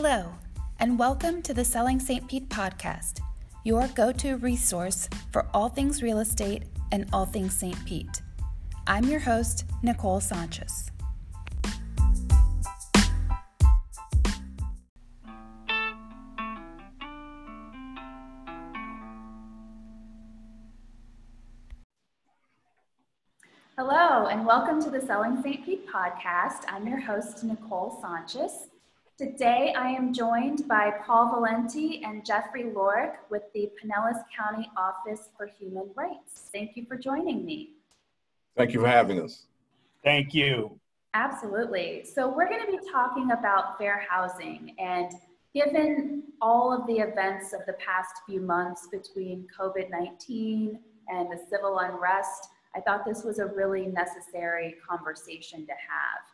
Hello, and welcome to the Selling St. Pete podcast, your go to resource for all things real estate and all things St. Pete. I'm your host, Nicole Sanchez. Hello, and welcome to the Selling St. Pete podcast. I'm your host, Nicole Sanchez. Today, I am joined by Paul Valenti and Jeffrey Lorick with the Pinellas County Office for Human Rights. Thank you for joining me. Thank you for having us. Thank you. Absolutely. So, we're going to be talking about fair housing. And given all of the events of the past few months between COVID 19 and the civil unrest, I thought this was a really necessary conversation to have.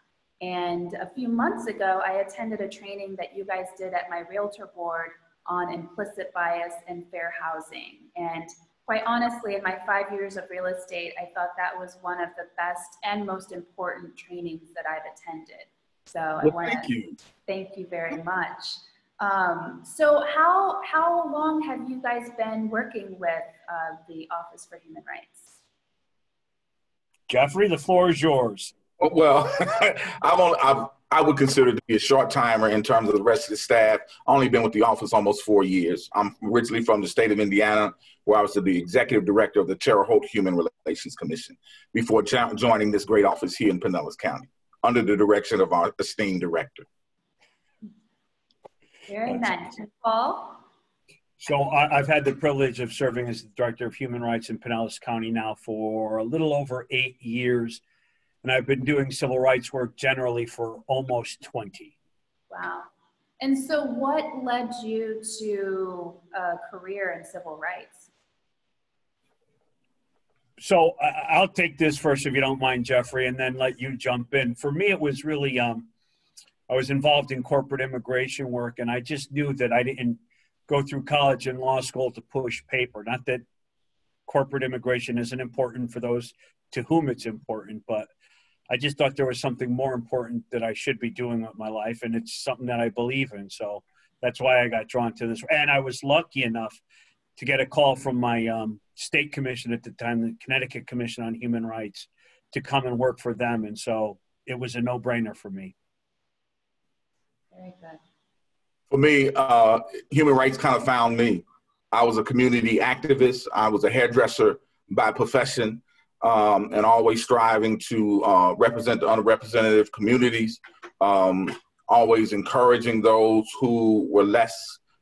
And a few months ago, I attended a training that you guys did at my realtor board on implicit bias and fair housing. And quite honestly, in my five years of real estate, I thought that was one of the best and most important trainings that I've attended. So well, I want to thank you. thank you very much. Um, so how, how long have you guys been working with uh, the Office for Human Rights? Jeffrey, the floor is yours. Oh, well, I'm on, I've, I would consider to be a short timer in terms of the rest of the staff. Only been with the office almost four years. I'm originally from the state of Indiana, where I was the executive director of the Terre Haute Human Relations Commission before jo- joining this great office here in Pinellas County under the direction of our esteemed director. Very nice. Paul? So I, have had the privilege of serving as the director of human rights in Pinellas County now for a little over eight years and I've been doing civil rights work generally for almost 20. Wow. And so, what led you to a career in civil rights? So, I'll take this first, if you don't mind, Jeffrey, and then let you jump in. For me, it was really, um, I was involved in corporate immigration work, and I just knew that I didn't go through college and law school to push paper. Not that corporate immigration isn't important for those to whom it's important, but I just thought there was something more important that I should be doing with my life, and it's something that I believe in. So that's why I got drawn to this. And I was lucky enough to get a call from my um, state commission at the time, the Connecticut Commission on Human Rights, to come and work for them. And so it was a no brainer for me. Very good. For me, uh, human rights kind of found me. I was a community activist, I was a hairdresser by profession um, and always striving to uh, represent the underrepresented communities, um, always encouraging those who were less,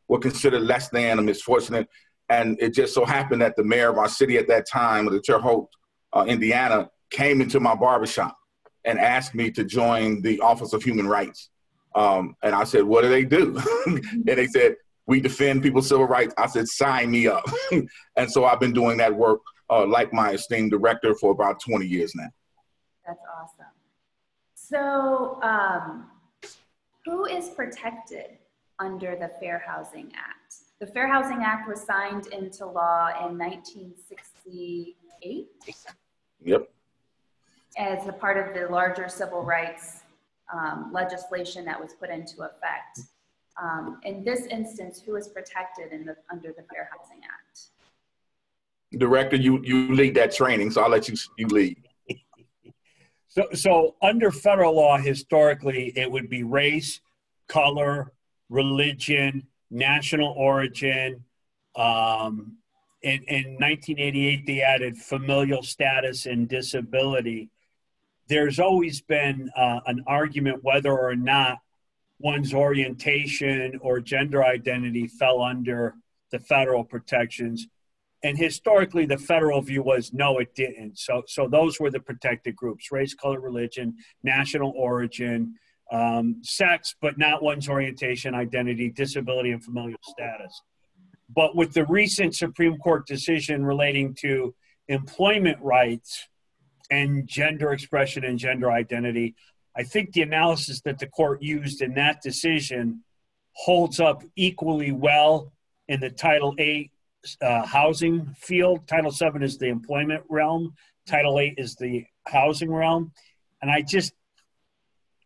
were considered less than or misfortunate. And it just so happened that the mayor of our city at that time, the Terre Haute, uh, Indiana, came into my barbershop and asked me to join the Office of Human Rights. Um, and I said, What do they do? and they said, We defend people's civil rights. I said, Sign me up. and so I've been doing that work uh, like my esteemed director for about 20 years now. That's awesome. So, um, who is protected under the Fair Housing Act? The Fair Housing Act was signed into law in 1968. Yep. As a part of the larger civil rights um, legislation that was put into effect. Um, in this instance, who is protected in the, under the Fair Housing Act? Director, you you lead that training, so I'll let you you lead. So, so under federal law, historically, it would be race, color, religion, national origin. Um, in, in 1988, they added familial status and disability. There's always been uh, an argument whether or not one's orientation or gender identity fell under the federal protections and historically the federal view was no it didn't. So so those were the protected groups race color religion national origin um, sex but not one's orientation identity disability and familial status. But with the recent supreme court decision relating to employment rights and gender expression and gender identity i think the analysis that the court used in that decision holds up equally well in the title 8 uh, housing field. Title VII is the employment realm. Title VIII is the housing realm. And I just,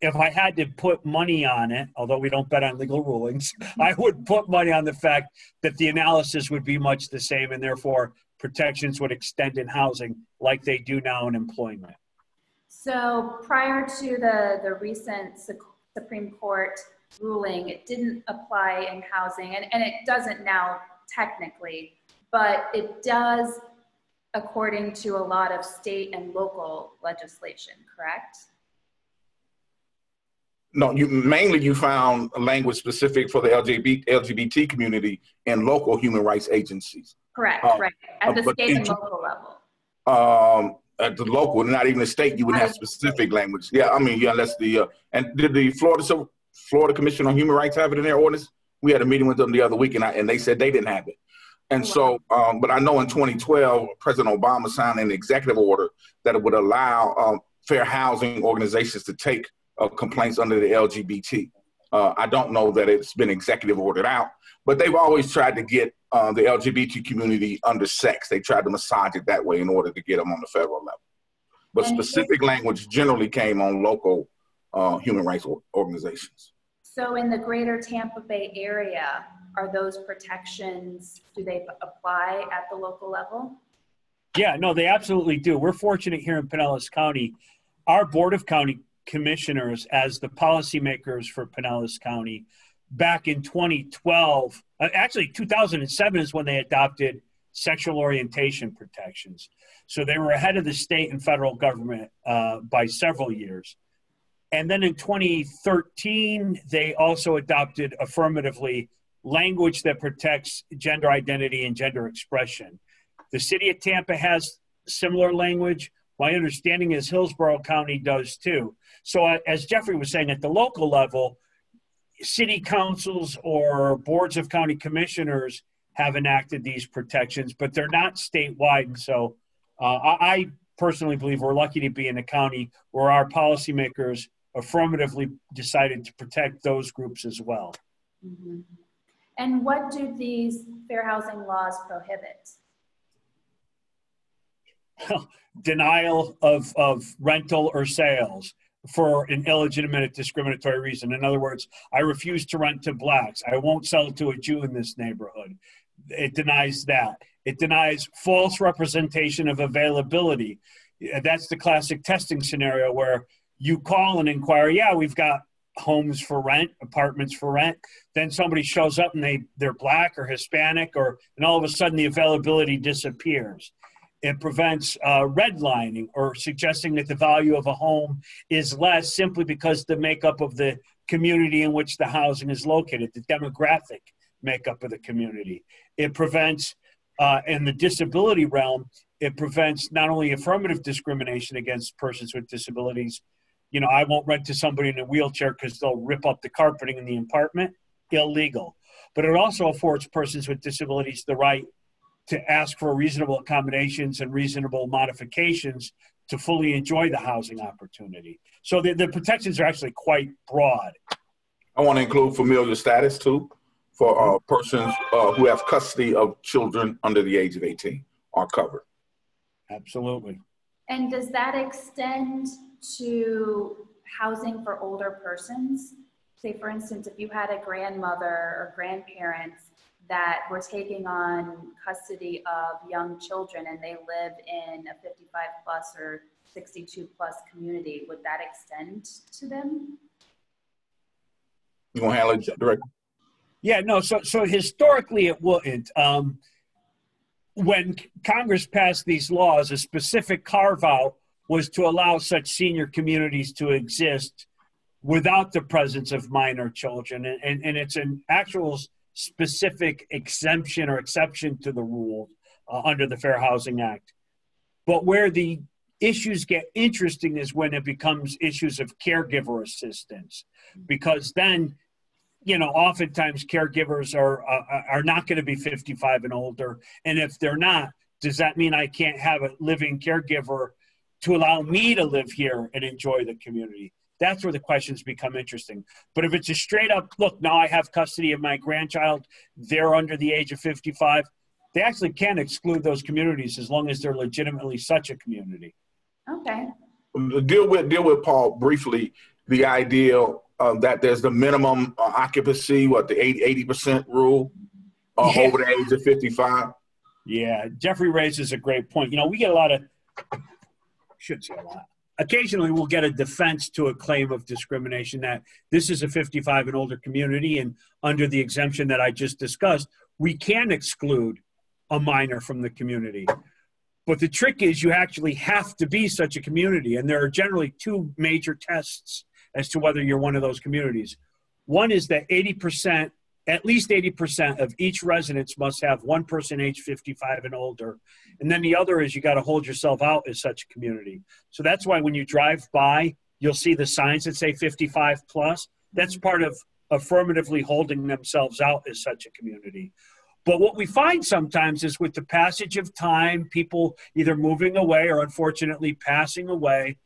if I had to put money on it, although we don't bet on legal rulings, I would put money on the fact that the analysis would be much the same and therefore protections would extend in housing like they do now in employment. So prior to the, the recent Supreme Court ruling, it didn't apply in housing and, and it doesn't now technically, but it does according to a lot of state and local legislation, correct? No, you mainly you found language specific for the LGBT, LGBT community and local human rights agencies. Correct, uh, right, at the state and local level. Um, at the local, not even the state, you would have specific language. Yeah, I mean, yeah, unless the uh, and did the Florida Florida Commission on Human Rights have it in their ordinance? We had a meeting with them the other week, and I, and they said they didn't have it. And so, um, but I know in 2012, President Obama signed an executive order that would allow um, fair housing organizations to take uh, complaints under the LGBT. Uh, I don't know that it's been executive ordered out, but they've always tried to get uh, the LGBT community under sex. They tried to massage it that way in order to get them on the federal level. But specific language generally came on local uh, human rights organizations. So, in the greater Tampa Bay area, are those protections, do they apply at the local level? Yeah, no, they absolutely do. We're fortunate here in Pinellas County. Our Board of County Commissioners, as the policymakers for Pinellas County, back in 2012, uh, actually 2007 is when they adopted sexual orientation protections. So they were ahead of the state and federal government uh, by several years. And then in 2013, they also adopted affirmatively language that protects gender identity and gender expression. The city of Tampa has similar language. My understanding is Hillsborough County does too. So, uh, as Jeffrey was saying, at the local level, city councils or boards of county commissioners have enacted these protections, but they're not statewide. So, uh, I personally believe we're lucky to be in a county where our policymakers affirmatively decided to protect those groups as well. Mm-hmm. And what do these fair housing laws prohibit? Denial of, of rental or sales for an illegitimate discriminatory reason. In other words, I refuse to rent to blacks. I won't sell to a Jew in this neighborhood. It denies that. It denies false representation of availability. That's the classic testing scenario where you call and inquire, yeah, we've got homes for rent, apartments for rent. Then somebody shows up and they they're black or Hispanic, or and all of a sudden the availability disappears. It prevents uh, redlining or suggesting that the value of a home is less simply because the makeup of the community in which the housing is located, the demographic makeup of the community. It prevents, uh, in the disability realm, it prevents not only affirmative discrimination against persons with disabilities, you know, I won't rent to somebody in a wheelchair because they'll rip up the carpeting in the apartment. Illegal. But it also affords persons with disabilities the right to ask for reasonable accommodations and reasonable modifications to fully enjoy the housing opportunity. So the, the protections are actually quite broad. I want to include familial status too for uh, persons uh, who have custody of children under the age of 18 are covered. Absolutely. And does that extend to housing for older persons. Say, for instance, if you had a grandmother or grandparents that were taking on custody of young children and they live in a 55 plus or 62 plus community, would that extend to them? You want to handle it direct? Yeah, no. So, so historically, it wouldn't. Um, when Congress passed these laws, a specific carve out was to allow such senior communities to exist without the presence of minor children. And, and, and it's an actual specific exemption or exception to the rule uh, under the Fair Housing Act. But where the issues get interesting is when it becomes issues of caregiver assistance, because then, you know, oftentimes caregivers are uh, are not going to be 55 and older, and if they're not, does that mean I can't have a living caregiver to allow me to live here and enjoy the community. That's where the questions become interesting. But if it's a straight up look, now I have custody of my grandchild, they're under the age of 55, they actually can exclude those communities as long as they're legitimately such a community. Okay. Deal with deal with Paul briefly. the idea uh, that there's the minimum uh, occupancy, what the 80 percent rule uh, Yeah. over the age of 55. Yeah, Jeffrey raises a great point. You know, we get a lot of, should say lot. Occasionally, we'll get a defense to a claim of discrimination that this is a 55 and older community, and under the exemption that I just discussed, we can exclude a minor from the community. But the trick is, you actually have to be such a community, and there are generally two major tests as to whether you're one of those communities. One is that 80% at least 80% of each residence must have one person age 55 and older. And then the other is you got to hold yourself out as such a community. So that's why when you drive by, you'll see the signs that say 55 plus. That's part of affirmatively holding themselves out as such a community. But what we find sometimes is with the passage of time, people either moving away or unfortunately passing away,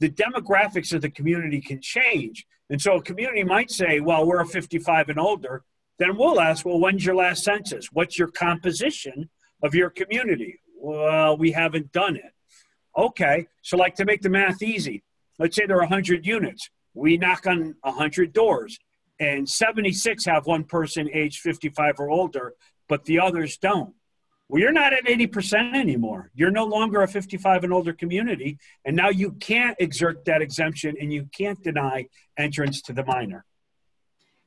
the demographics of the community can change. And so a community might say, well, we're a 55 and older. Then we'll ask, well, when's your last census? What's your composition of your community? Well, we haven't done it. Okay, so like to make the math easy, let's say there are 100 units. We knock on 100 doors, and 76 have one person age 55 or older, but the others don't. Well, you're not at 80% anymore. You're no longer a 55 and older community, and now you can't exert that exemption and you can't deny entrance to the minor.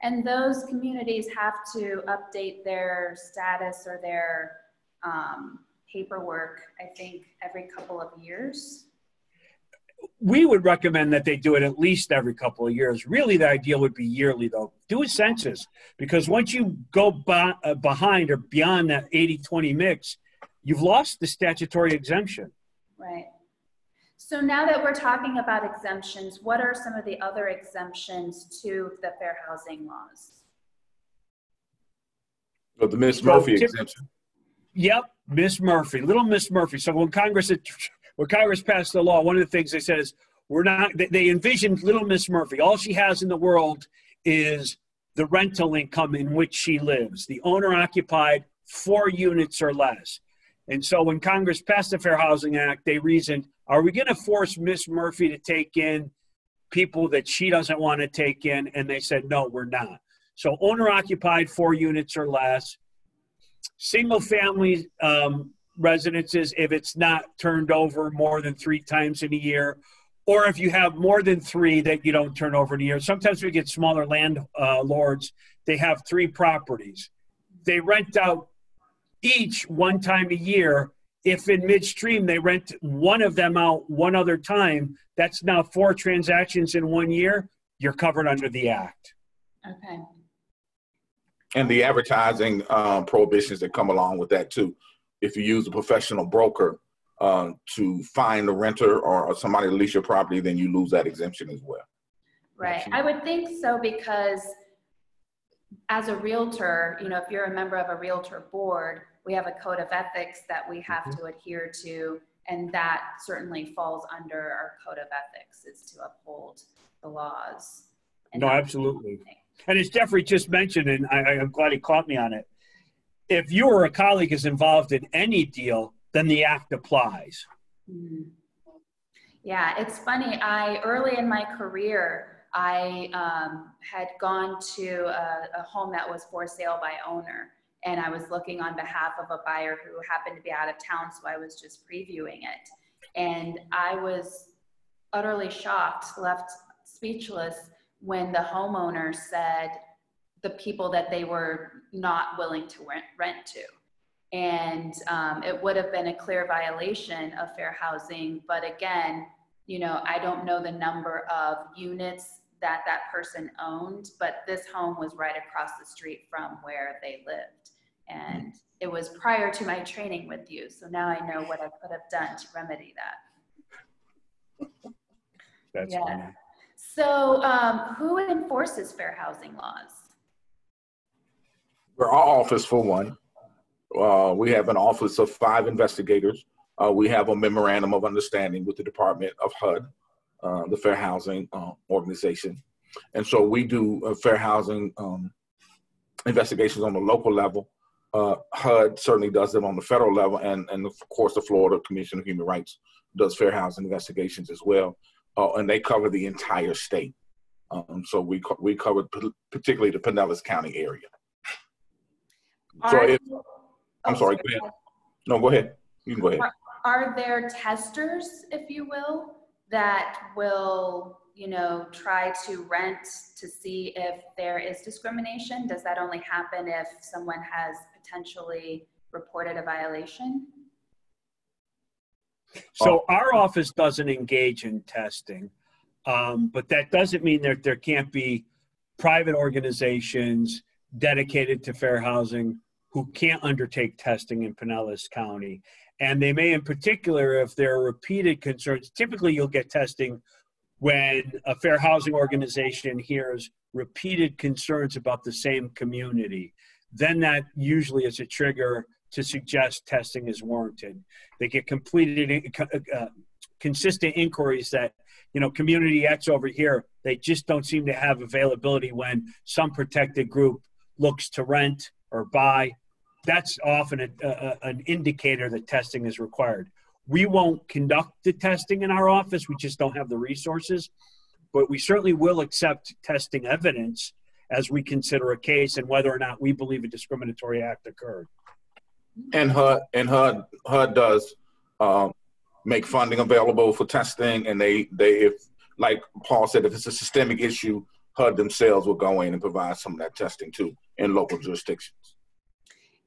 And those communities have to update their status or their um, paperwork, I think, every couple of years. we would recommend that they do it at least every couple of years. Really, the ideal would be yearly, though. Do a census because once you go by, uh, behind or beyond that 80 20 mix, you've lost the statutory exemption. Right. So now that we're talking about exemptions, what are some of the other exemptions to the fair housing laws? But the Miss Murphy tip- exemption. Yep, Miss Murphy, little Miss Murphy. So when Congress when Congress passed the law, one of the things they said is we're not. they- They envisioned little Miss Murphy. All she has in the world is the rental income in which she lives, the owner occupied four units or less. And so when Congress passed the Fair Housing Act, they reasoned, are we going to force Miss Murphy to take in people that she doesn't want to take in? And they said, no, we're not. So owner occupied four units or less, single family um, residences if it's not turned over more than three times in a year, or if you have more than three that you don't turn over in a year. Sometimes we get smaller landlords, uh, they have three properties. They rent out each one time a year. If in midstream they rent one of them out one other time, that's now four transactions in one year. You're covered under the act. Okay. and the advertising uh, prohibitions that come along with that too. If you use a professional broker uh, to find a renter or somebody to lease your property, then you lose that exemption as well. Right. I would think so because as a realtor, you know, if you're a member of a realtor board, we have a code of ethics that we have Mm-hmm. to adhere to. And that certainly falls under our code of ethics is to uphold the laws. No, absolutely. And as Jeffrey just mentioned, and I, I'm glad he caught me on it, if you or a colleague is involved in any deal, then the act applies. Mhm. Yeah, it's funny. I early in my career, I um, had gone to a, a home that was for sale by owner, and I was looking on behalf of a buyer who happened to be out of town, so I was just previewing it, and I was utterly shocked, left speechless when the homeowner said the people that they were not willing to rent, rent to. And um, it would have been a clear violation of fair housing. But again, you know, I don't know the number of units that that person owned, but this home was right across the street from where they lived. And it was prior to my training with you. So now I know what I could have done to remedy that. That's Yeah. funny. So um, who enforces fair housing laws? We're our office for one. Uh, we have an office of five investigators. Uh, we have a memorandum of understanding with the Department of HUD, uh, the Fair Housing uh, Organization. And so we do uh, fair housing um, investigations on the local level. Uh, HUD certainly does them on the federal level, and, and of course, the Florida Commission of Human Rights does fair housing investigations as well. Uh, and they cover the entire state. Um, so we co- we covered p- particularly the Pinellas County area. So Are- if, I'm oh, sorry, go ahead. No, go ahead. You can go ahead. Are there testers, if you will, that will, you know, try to rent to see if there is discrimination? Does that only happen if someone has potentially reported a violation? So our office doesn't engage in testing, um, but that doesn't mean that there can't be private organizations dedicated to fair housing who can't undertake testing in Pinellas County. And they may, in particular, if there are repeated concerns, typically you'll get testing when a fair housing organization hears repeated concerns about the same community. Then that usually is a trigger to suggest testing is warranted. They get completed, uh, consistent inquiries that, you know, community X over here, they just don't seem to have availability when some protected group looks to rent or buy. That's often a, a, an indicator that testing is required. We won't conduct the testing in our office, we just don't have the resources, but we certainly will accept testing evidence as we consider a case and whether or not we believe a discriminatory act occurred. And HUD and HUD HUD does um, make funding available for testing, and they they if like Paul said, if it's a systemic issue, HUD themselves will go in and provide some of that testing too in local jurisdictions.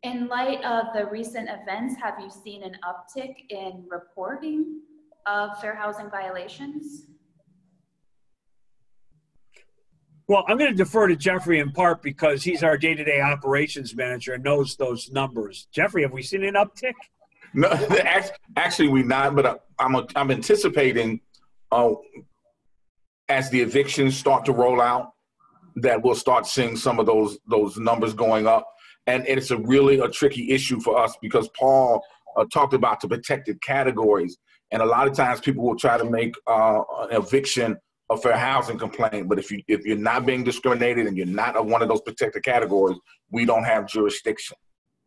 In light of the recent events, have you seen an uptick in reporting of fair housing violations? Well, I'm going to defer to Jeffrey in part because he's our day-to-day operations manager and knows those numbers. Jeffrey, have we seen an uptick? No, actually, we not. But I'm I'm anticipating, uh, as the evictions start to roll out, that we'll start seeing some of those those numbers going up. And it's a really a tricky issue for us because Paul uh, talked about the protected categories, and a lot of times people will try to make uh, an eviction a fair housing complaint. But if you if you're not being discriminated and you're not one of those protected categories, we don't have jurisdiction.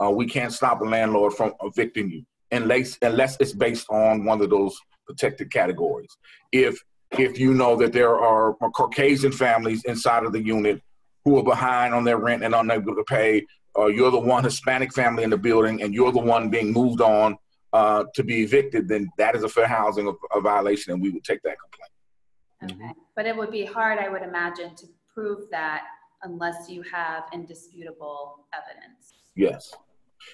Uh, we can't stop a landlord from evicting you unless unless it's based on one of those protected categories. If if you know that there are Caucasian families inside of the unit who are behind on their rent and unable to pay, or you're the one Hispanic family in the building and you're the one being moved on uh, to be evicted, then that is a fair housing a violation, and we would take that complaint. Okay, mm-hmm. but it would be hard, I would imagine, to prove that unless you have indisputable evidence. Yes.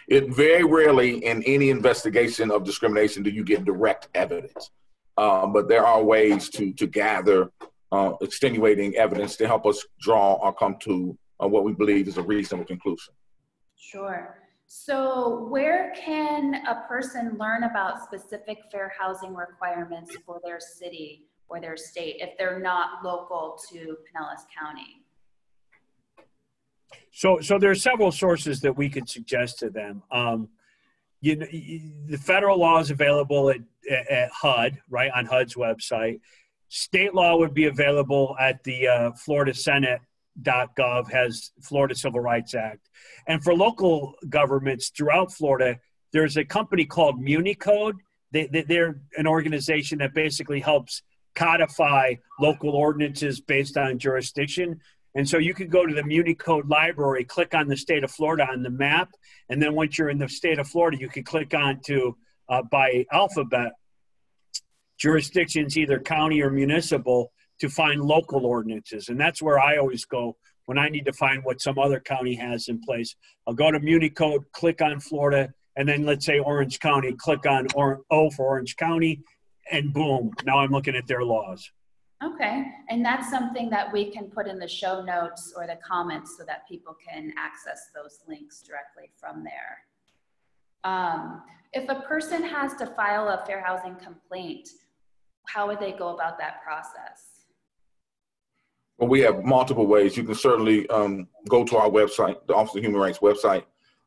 It very rarely in any investigation of discrimination do you get direct evidence, um, but there are ways to to gather uh, extenuating evidence to help us draw or come to uh, what we believe is a reasonable conclusion. Sure. So, where can a person learn about specific fair housing requirements for their city? or their state if they're not local to Pinellas County? So, so there are several sources that we could suggest to them. Um, you know, the federal law is available at, at HUD, right on HUD's website. State law would be available at the uh, Florida Senate.gov has Florida Civil Rights Act, and for local governments throughout Florida, there's a company called MuniCode. They, they, they're an organization that basically helps codify local ordinances based on jurisdiction. And so you could go to the MuniCode library, click on the state of Florida on the map, and then once you're in the state of Florida, you could click on to uh, by alphabet jurisdictions, either county or municipal, to find local ordinances. And that's where I always go when I need to find what some other county has in place. I'll go to MuniCode, click on Florida, and then let's say Orange County, click on or- O for Orange County, and boom, now I'm looking at their laws. Okay, and that's something that we can put in the show notes or the comments so that people can access those links directly from there. Um, if a person has to file a fair housing complaint, how would they go about that process? We have multiple ways. You can certainly um, go to our website, the Office of Human Rights website,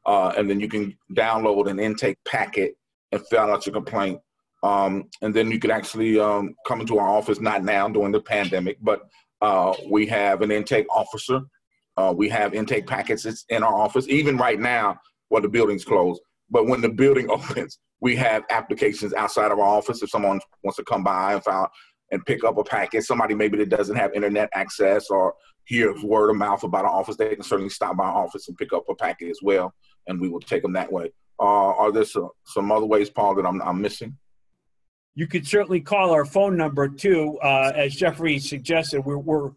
uh, and then you can download an intake packet and fill out your complaint. Um, and then you can actually um, come into our office, not now during the pandemic, but uh, we have an intake officer. Uh, we have intake packets in our office, even right now while the building's closed. But when the building opens, we have applications outside of our office if someone wants to come by and file and pick up a packet. Somebody maybe that doesn't have internet access or hear word of mouth about an office, they can certainly stop by our office and pick up a packet as well, and we will take them that way. Uh, are there some, some other ways, Paul, that I'm, I'm missing? You could certainly call our phone number too. Uh, as Jeffrey suggested, we're, we're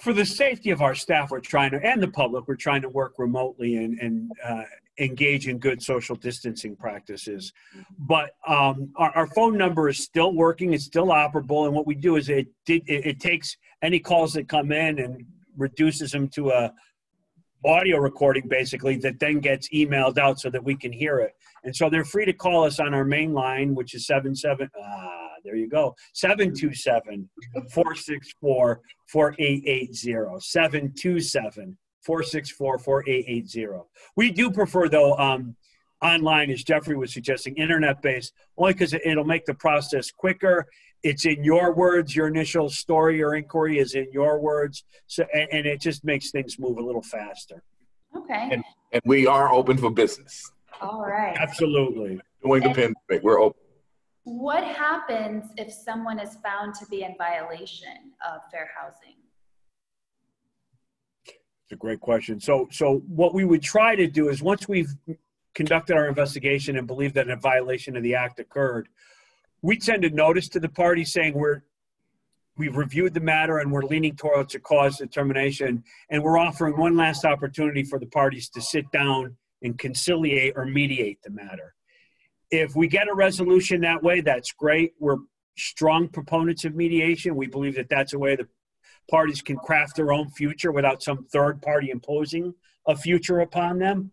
for the safety of our staff, we're trying to, and the public, we're trying to work remotely and, and uh, engage in good social distancing practices. But um, our, our, phone number is still working; it's still operable. And what we do is it it, it takes any calls that come in and reduces them to a audio recording, basically, that then gets emailed out so that we can hear it. And so they're free to call us on our main line, which is seven seven. Ah, there you go. 727 464 4880. 727 464 4880. We do prefer, though, um, online, as Jeffrey was suggesting, internet based, only because it'll make the process quicker. It's in your words, your initial story or inquiry is in your words. So, and, and it just makes things move a little faster. Okay. And, and we are open for business. All right. Absolutely. During the pandemic, we're open. What happens if someone is found to be in violation of fair housing? It's a great question. So, so what we would try to do is once we've conducted our investigation and believe that a violation of the act occurred, we send a notice to the party saying we're we've reviewed the matter and we're leaning towards a cause determination, and we're offering one last opportunity for the parties to sit down and conciliate or mediate the matter. If we get a resolution that way, that's great. We're strong proponents of mediation. We believe that that's a way the parties can craft their own future without some third party imposing a future upon them.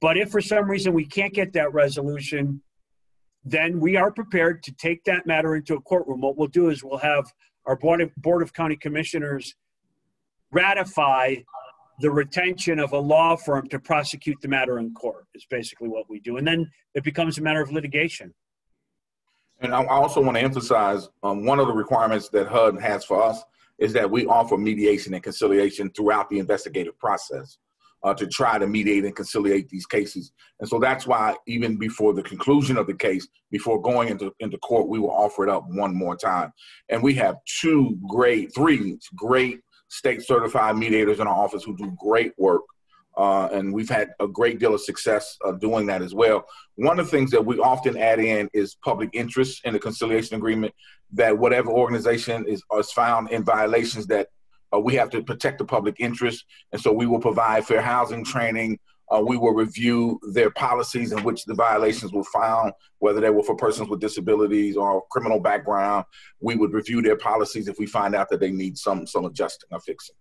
But if for some reason we can't get that resolution, then we are prepared to take that matter into a courtroom. What we'll do is we'll have our Board of, Board of County Commissioners ratify the retention of a law firm to prosecute the matter in court is basically what we do. And then it becomes a matter of litigation. And I also want to emphasize um, one of the requirements that HUD has for us is that we offer mediation and conciliation throughout the investigative process uh, to try to mediate and conciliate these cases. And so that's why even before the conclusion of the case, before going into, into court, we will offer it up one more time. And we have two great, three great state certified mediators in our office who do great work. Uh, and we've had a great deal of success uh, doing that as well. One of the things that we often add in is public interest in the conciliation agreement. That whatever organization is, is found in violations, that uh, we have to protect the public interest, and so we will provide fair housing training. Uh, we will review their policies in which the violations were found, whether they were for persons with disabilities or criminal background. We would review their policies if we find out that they need some some adjusting or fixing.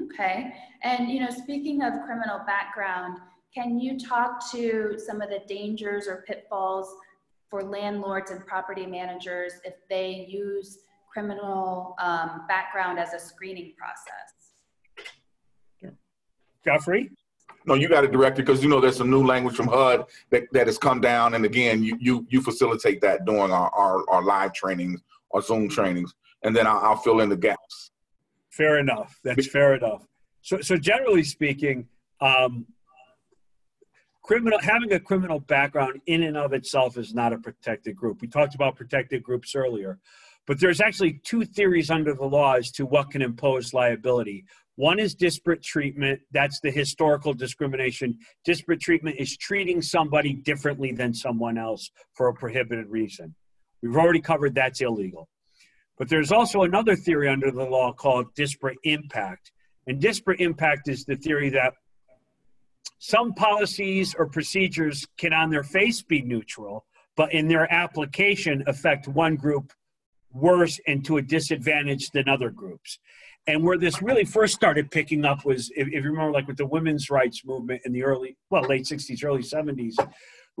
Okay, and you know, speaking of criminal background, can you talk to some of the dangers or pitfalls for landlords and property managers if they use criminal um, background as a screening process. Jeffrey? No, you got it directed because you know there's some new language from HUD that, that has come down, and again, you you you facilitate that during our, our, our live trainings our Zoom trainings, and then I'll, I'll fill in the gaps. Fair enough. That's fair enough. So so generally speaking, um, criminal having a criminal background in and of itself is not a protected group. We talked about protected groups earlier. But there's actually two theories under the law as to what can impose liability. One is disparate treatment. That's the historical discrimination. Disparate treatment is treating somebody differently than someone else for a prohibited reason. We've already covered that's illegal. But there's also another theory under the law called disparate impact. And disparate impact is the theory that some policies or procedures can, on their face, be neutral, but in their application, affect one group worse and to a disadvantage than other groups. And where this really first started picking up was, if, if, you remember, like with the women's rights movement in the early, well, late 60s, early 70s, a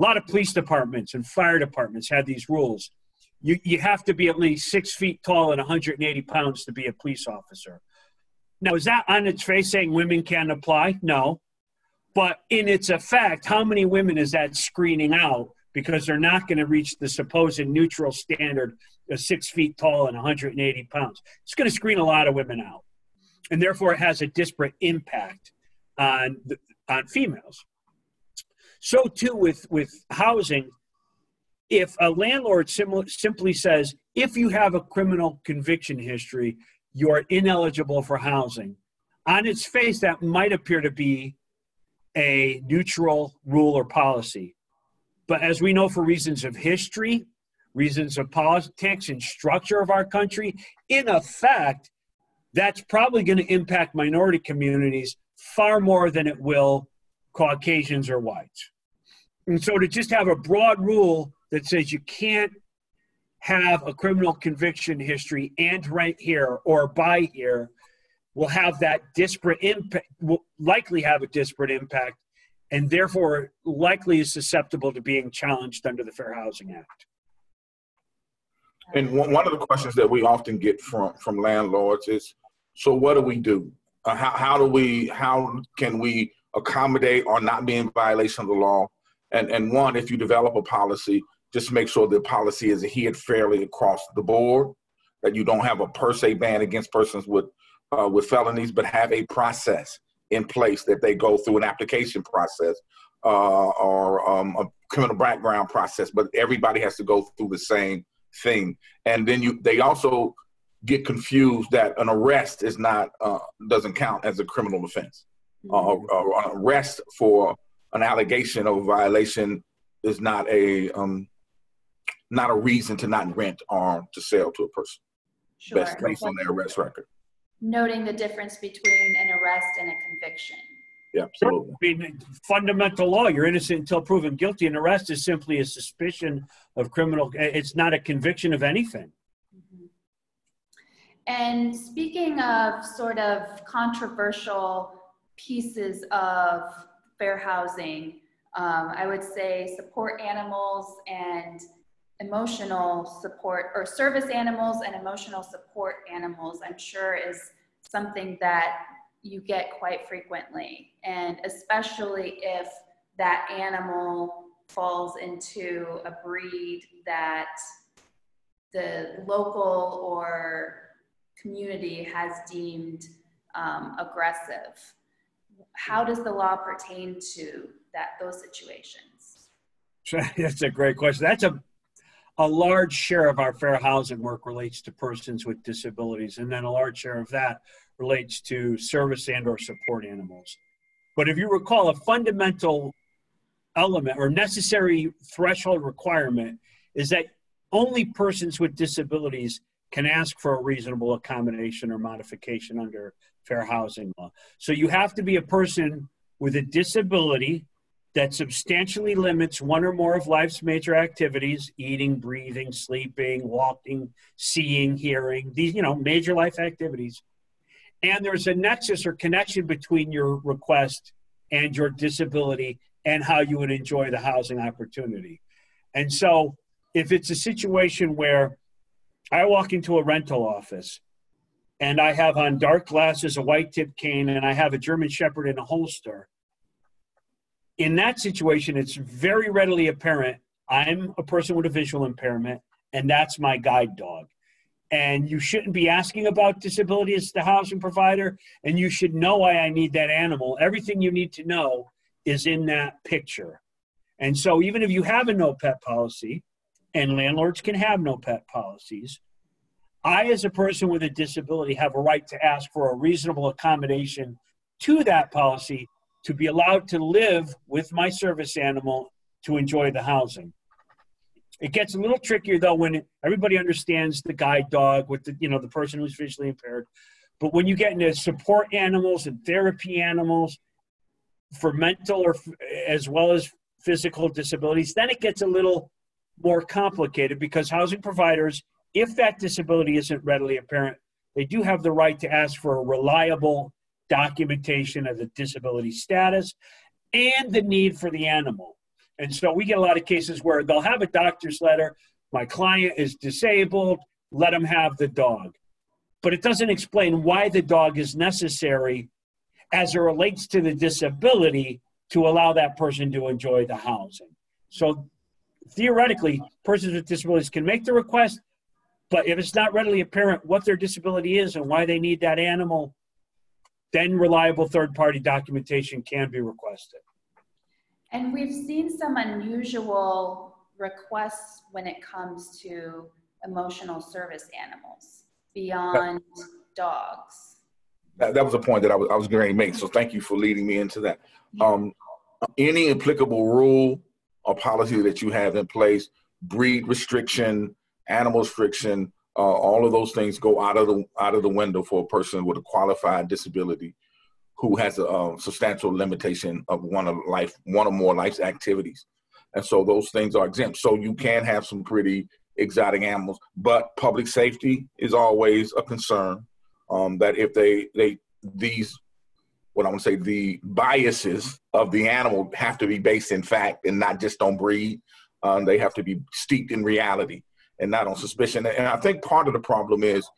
lot of police departments and fire departments had these rules. You, you have to be at least six feet tall and 180 pounds to be a police officer. Now, is that on its face saying women can't apply? No. But in its effect, how many women is that screening out because they're not going to reach the supposed neutral standard of six feet tall and 180 pounds. It's going to screen a lot of women out, and therefore it has a disparate impact on on females. So too with with housing. If a landlord sim- simply says, if you have a criminal conviction history, you are ineligible for housing. On its face, that might appear to be a neutral rule or policy. But as we know, for reasons of history, reasons of politics and structure of our country, in effect, that's probably going to impact minority communities far more than it will Caucasians or whites. And so to just have a broad rule that says you can't have a criminal conviction history and rent here or buy here will have that disparate impact, will likely have a disparate impact, and therefore likely is susceptible to being challenged under the Fair Housing Act. And one of the questions that we often get from from landlords is, so what do we do? Uh, how how do we how can we accommodate or not be in violation of the law? And and one, if you develop a policy, just make sure the policy is adhered fairly across the board. That you don't have a per se ban against persons with uh, with felonies, but have a process in place that they go through an application process uh, or um, a criminal background process. But everybody has to go through the same thing. And then you they also get confused that an arrest is not uh, doesn't count as a criminal offense. Uh, an arrest for an allegation of violation is not a um, not a reason to not rent or to sell to a person. Sure. Best based on their arrest record. Noting the difference between an arrest and a conviction. Yeah, absolutely. I mean, fundamental law, you're innocent until proven guilty. An arrest is simply a suspicion of criminal, it's not a conviction of anything. Mm-hmm. And speaking of sort of controversial pieces of fair housing, um, I would say support animals and emotional support, or service animals and emotional support animals, I'm sure is something that you get quite frequently. And especially if that animal falls into a breed that the local or community has deemed um, aggressive. How does the law pertain to that those situations? That's a great question. That's a a large share of our fair housing work relates to persons with disabilities, and then a large share of that relates to service and or support animals. But if you recall, a fundamental element or necessary threshold requirement is that only persons with disabilities can ask for a reasonable accommodation or modification under fair housing law. So you have to be a person with a disability that substantially limits one or more of life's major activities eating breathing sleeping walking seeing hearing these you know major life activities. And there's a nexus or connection between your request and your disability and how you would enjoy the housing opportunity. And so if it's a situation where i walk into a rental office and i have on dark glasses a white tip cane and i have a german shepherd in a holster in that situation, it's very readily apparent I'm a person with a visual impairment, and that's my guide dog. And you shouldn't be asking about disability as the housing provider, and you should know why I need that animal. Everything you need to know is in that picture. And so, even if you have a no pet policy, and landlords can have no pet policies, I, as a person with a disability, have a right to ask for a reasonable accommodation to that policy to be allowed to live with my service animal to enjoy the housing. It gets a little trickier though when everybody understands the guide dog with the you know the person who's visually impaired. But when you get into support animals and therapy animals for mental or as well as physical disabilities, then it gets a little more complicated because housing providers, if that disability isn't readily apparent, they do have the right to ask for a reliable documentation of the disability status and the need for the animal. And so we get a lot of cases where they'll have a doctor's letter, my client is disabled, let them have the dog. But it doesn't explain why the dog is necessary as it relates to the disability to allow that person to enjoy the housing. So theoretically, persons with disabilities can make the request, but if it's not readily apparent what their disability is and why they need that animal, then reliable third party documentation can be requested. And we've seen some unusual requests when it comes to emotional service animals beyond dogs? That, that was a point that I was, I was going to make. So thank you for leading me into that. Um, any applicable rule or policy that you have in place, breed restriction, animal restriction, uh, all of those things go out of the out of the window for a person with a qualified disability who has a, a substantial limitation of one of life, one or more life's activities, and so those things are exempt. So you can have some pretty exotic animals, but public safety is always a concern. Um, that if they they these what I want to say the biases of the animal have to be based in fact and not just on breed. Um, they have to be steeped in reality and not on suspicion. And I think part of the problem is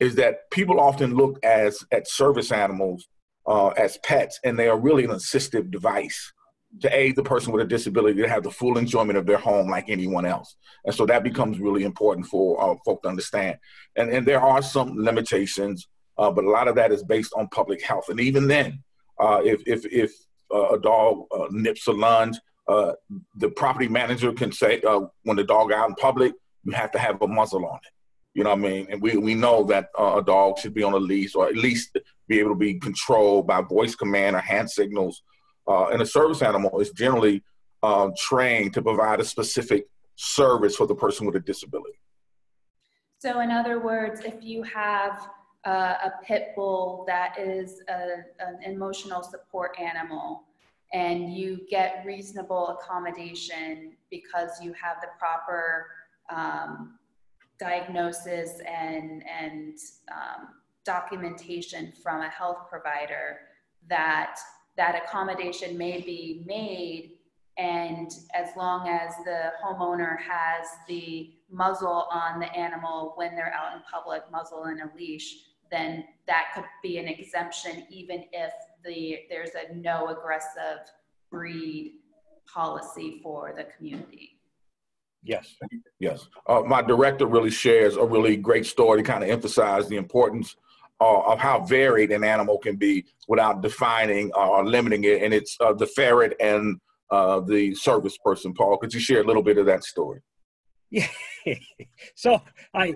is that people often look as at service animals uh, as pets, and they are really an assistive device to aid the person with a disability to have the full enjoyment of their home like anyone else. And so that becomes really important for uh, folk to understand. And, and there are some limitations, uh, but a lot of that is based on public health. And even then, uh, if, if, if uh, a dog uh, nips a lunge, uh, the property manager can say, when the dog out in public, you have to have a muzzle on it. You know what I mean? And we, we know that uh, a dog should be on a leash or at least be able to be controlled by voice command or hand signals. Uh, and a service animal is generally uh, trained to provide a specific service for the person with a disability. So, in other words, if you have uh, a pit bull that is a, an emotional support animal and you get reasonable accommodation because you have the proper um, diagnosis and, and um, documentation from a health provider that that accommodation may be made. And as long as the homeowner has the muzzle on the animal when they're out in public muzzle and a leash then that could be an exemption even if the there's a no aggressive breed policy for the community Yes. Yes. Uh, my director really shares a really great story to kind of emphasize the importance uh, of how varied an animal can be without defining or limiting it. And it's uh, the ferret and uh, the service person. Paul, could you share a little bit of that story? Yeah. so I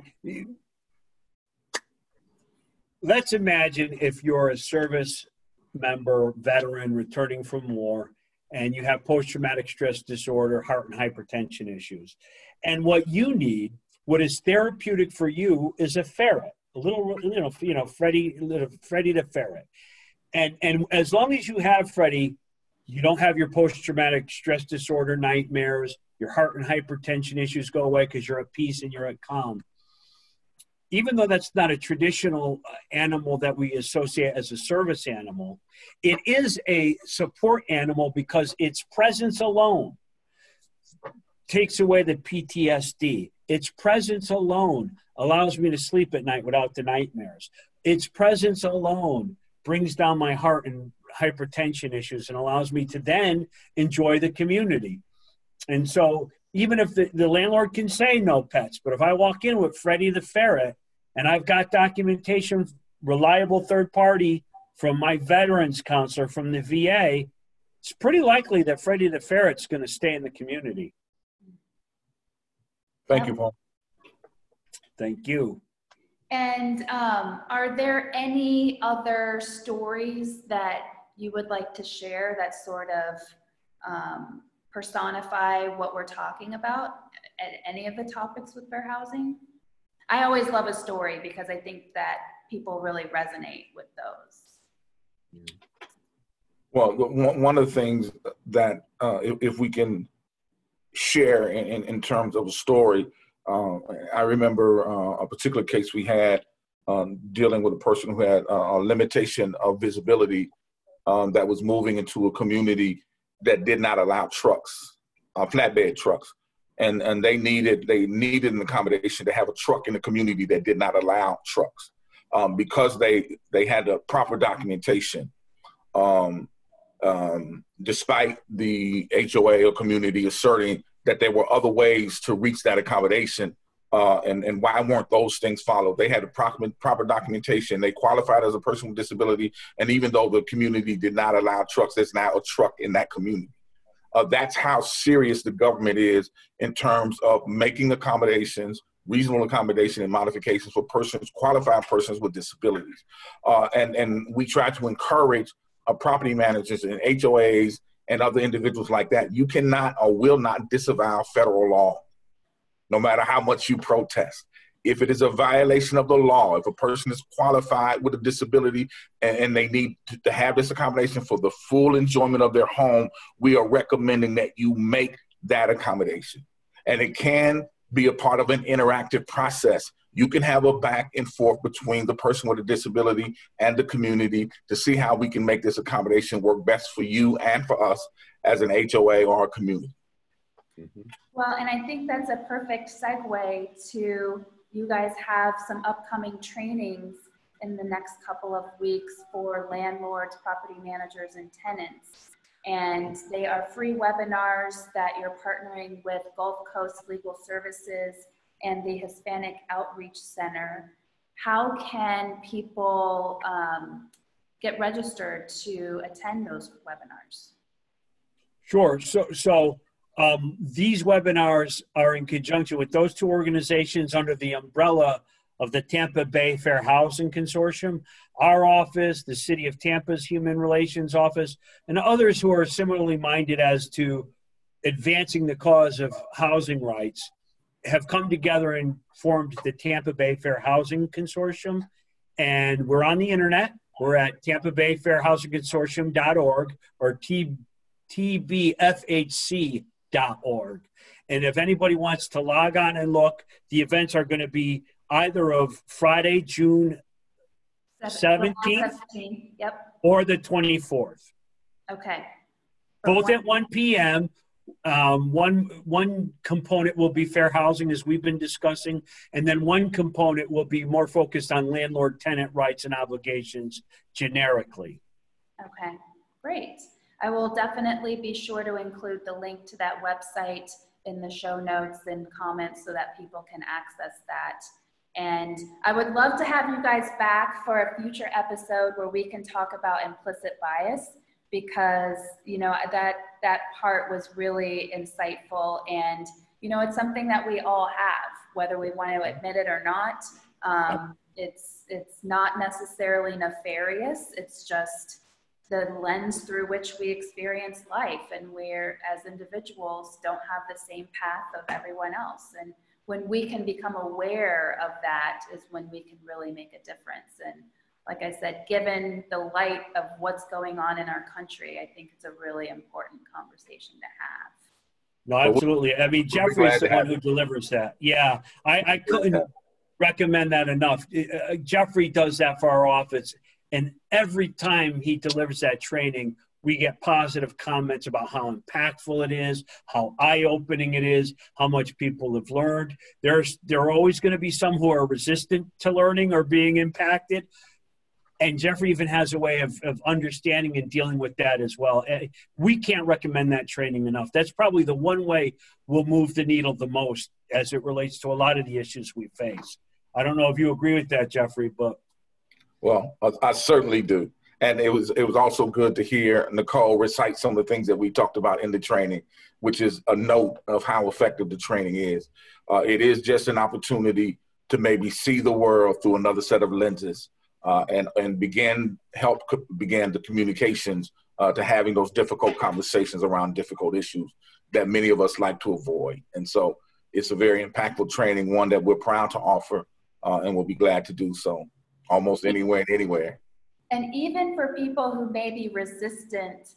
let's imagine if you're a service member, veteran returning from war, and you have post traumatic stress disorder, heart and hypertension issues. And what you need, what is therapeutic for you, is a ferret, a little, you know, you know, Freddie, little Freddie the ferret. And and as long as you have Freddie, you don't have your post traumatic stress disorder nightmares. Your heart and hypertension issues go away because you're at peace and you're at calm even though that's not a traditional uh, animal that we associate as a service animal, it is a support animal because its presence alone takes away the PTSD. Its presence alone allows me to sleep at night without the nightmares. Its presence alone brings down my heart and hypertension issues and allows me to then enjoy the community. And so even if the, the landlord can say no pets, but if I walk in with Freddie the ferret and I've got documentation, reliable third party from my veterans counselor from the VA, it's pretty likely that Freddie the ferret's going to stay in the community. Thank you, Paul. Thank you. And um, are there any other stories that you would like to share that sort of um, personify what we're talking about at any of the topics with fair housing? I always love a story because I think that people really resonate with those. Well, one of the things that uh, if, we can share in, in, terms of a story, uh, I remember uh, a particular case we had um, dealing with a person who had a limitation of visibility um, that was moving into a community that did not allow trucks, uh, flatbed trucks. And, and they needed they needed an accommodation to have a truck in the community that did not allow trucks um, because they they had the proper documentation. Um, um, despite the HOA or community asserting that there were other ways to reach that accommodation, uh, and, and why weren't those things followed? They had a proper, proper documentation. They qualified as a person with disability, and even though the community did not allow trucks, there's now a truck in that community. Uh, that's how serious the government is in terms of making accommodations, reasonable accommodation and modifications for persons, qualified persons with disabilities. Uh, and, and we try to encourage uh, property managers and HOAs and other individuals like that. You cannot or will not disavow federal law, no matter how much you protest. If it is a violation of the law, if a person is qualified with a disability and, and they need to, to have this accommodation for the full enjoyment of their home, we are recommending that you make that accommodation. And it can be a part of an interactive process. You can have a back and forth between the person with a disability and the community to see how we can make this accommodation work best for you and for us as an HOA or a community. Mm-hmm. Well, and I think that's a perfect segue to you guys have some upcoming trainings in the next couple of weeks for landlords, property managers, and tenants. And they are free webinars that you're partnering with Gulf Coast Legal Services and the Hispanic Outreach Center. How can people um, get registered to attend those webinars? Sure. So, so um, these webinars are in conjunction with those two organizations under the umbrella of the Tampa Bay Fair Housing Consortium, our office, the City of Tampa's Human Relations Office, and others who are similarly minded as to advancing the cause of housing rights have come together and formed the Tampa Bay Fair Housing Consortium. And we're on the internet. We're at Tampa Bay Fair Housing Consortium.org or T, TBFHC.org. And if anybody wants to log on and look, the events are going to be either of Friday, June 17th, yep. or the 24th. Okay. Both at 1 p.m. Um, one one component will be fair housing, as we've been discussing, and then one component will be more focused on landlord tenant rights and obligations generically. Okay, great. I will definitely be sure to include the link to that website in the show notes and comments so that people can access that. And I would love to have you guys back for a future episode where we can talk about implicit bias because you know that that part was really insightful and you know it's something that we all have whether we want to admit it or not um, it's it's not necessarily nefarious it's just the lens through which we experience life and we're as individuals don't have the same path of everyone else and when we can become aware of that is when we can really make a difference. And like I said, given the light of what's going on in our country, I think it's a really important conversation to have. No, absolutely. I mean, Jeffrey's the one who delivers that. Yeah, I, I couldn't recommend that enough. Uh, uh, Jeffrey does that for our office, and every time he delivers that training, we get positive comments about how impactful it is, how eye-opening it is, how much people have learned. There's there are always going to be some who are resistant to learning or being impacted. And Jeffrey even has a way of, of understanding and dealing with that as well. Eh, we can't recommend that training enough. That's probably the one way we'll move the needle the most as it relates to a lot of the issues we face. I don't know if you agree with that, Jeffrey, but well, I, I certainly do and it was it was also good to hear Nicole recite some of the things that we talked about in the training, which is a note of how effective the training is. Uh, it is just an opportunity to maybe see the world through another set of lenses uh, and and begin help begin the communications uh, to having those difficult conversations around difficult issues that many of us like to avoid. And so it's a very impactful training, one that we're proud to offer, uh, and we'll be glad to do so almost anywhere and anywhere. And even for people who may be resistant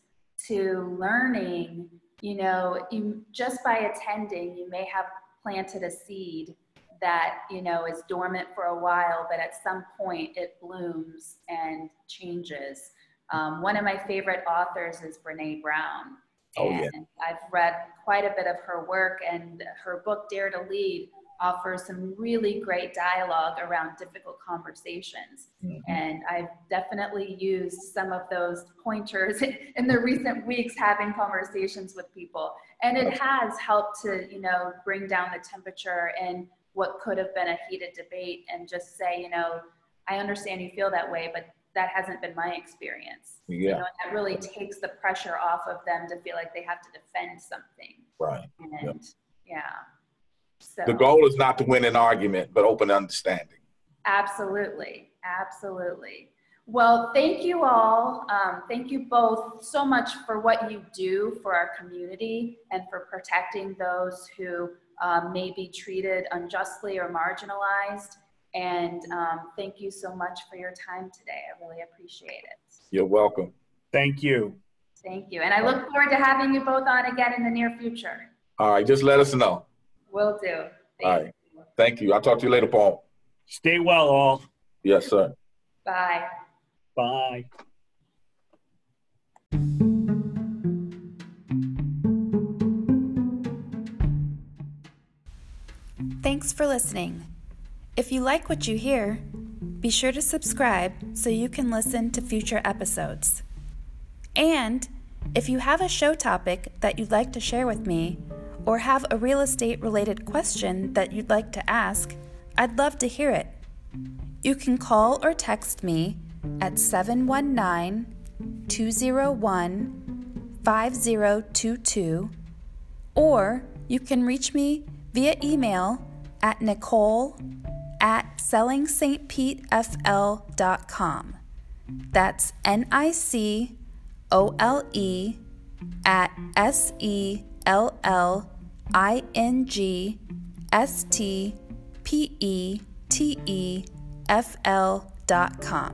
to learning, you know, you, just by attending, you may have planted a seed that, you know, is dormant for a while, but at some point it blooms and changes. Um, one of my favorite authors is Brene Brown. Oh, yeah. I've read quite a bit of her work, and her book, Dare to Lead, offers some really great dialogue around difficult conversations. Mm-hmm. And I've definitely used some of those pointers in the recent weeks having conversations with people. And it has helped to, you know, bring down the temperature in what could have been a heated debate and just say, you know, I understand you feel that way, but that hasn't been my experience. Yeah. You know, that really takes the pressure off of them to feel like they have to defend something. Right. And yep. yeah. So The goal is not to win an argument, but open understanding. Absolutely, absolutely. Well, thank you all. Um, thank you both so much for what you do for our community and for protecting those who um, may be treated unjustly or marginalized. And um, thank you so much for your time today. I really appreciate it. You're welcome. Thank you. Thank you. And I look forward to having you both on again in the near future. All right, just let us know. Will do. All Thank right. Thank you. I'll talk to you later, Paul. Stay well, all. Yes, sir. Bye. Bye. Thanks for listening. If you like what you hear, be sure to subscribe so you can listen to future episodes. And if you have a show topic that you'd like to share with me, or have a real estate related question that you'd like to ask, I'd love to hear it. You can call or text me at 719 201 5022, or you can reach me via email at nicole at sellingstpetefl.com. That's N I C O L E at S E L L I N G S T P E T E F L dot com.